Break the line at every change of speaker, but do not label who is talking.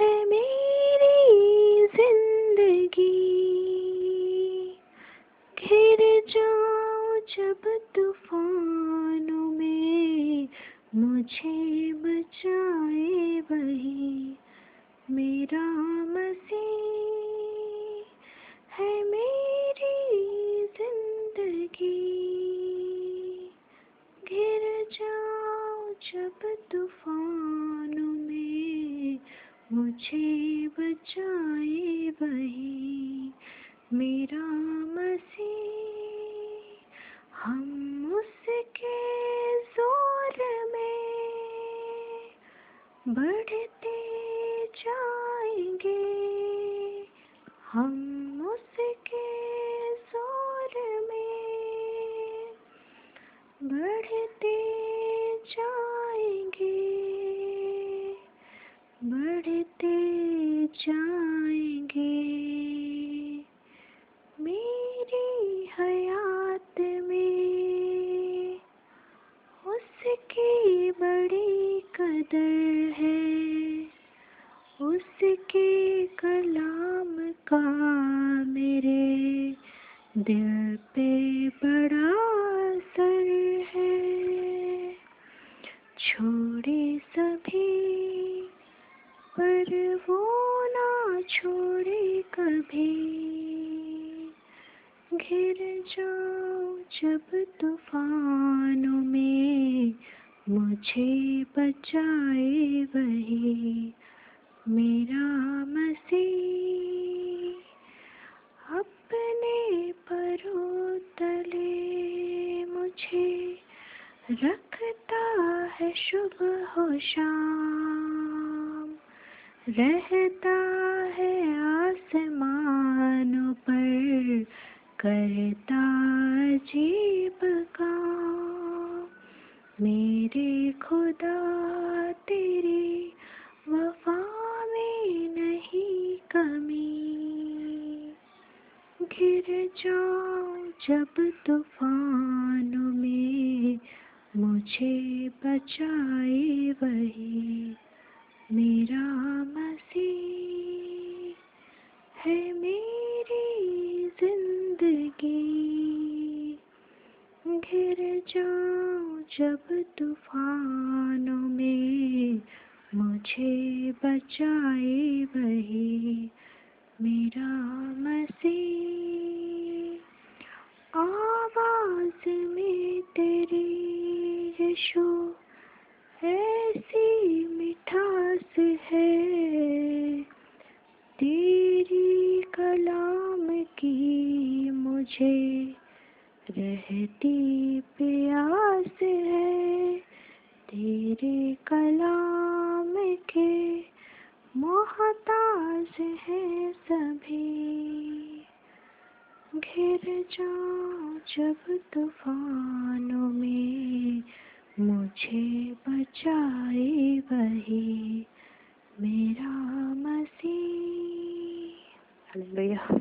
है मेरी ज़िंदगी। घिर जाओ जब तूफानों में मुझे बचाए वही। मेरा जाऊँ तूफानों में मुझे बचाए वही मेरा मसीह। हम उसके ज़ोर में बढ़ते जाएँगे। हम जाएँगे। मेरी हयात में उसकी बड़ी कदर है। उसके कलाम का मेरे दिल पे बड़ा असर है। छोड़े सभी पर वो ना छोड़े कभी। घिर जाओ जब तूफानों में, मुझे बचाए वही मेरा मसीह। अपने परों तले मुझे रखता है शुभ हो शाम रहता है आसमानों पर, करता अजीब काम मेरे खुदा, तेरी वफा में नहीं कमी। घिर जाऊँ जब तूफानों में, मुझे बचाए वही। मेरा मसीह है मेरी ज़िंदगी। घिर जाऊँ जब तूफानों में, मुझे बचाए वही। मेरा मसीह, आवाज़ में तेरी यीशु मुझे रहती प्यास है, तेरे कलाम के मोहताज है सभी। घिर जाओ जब तूफानों में मुझे बचाए वही मेरा मसीह। हालेलुया।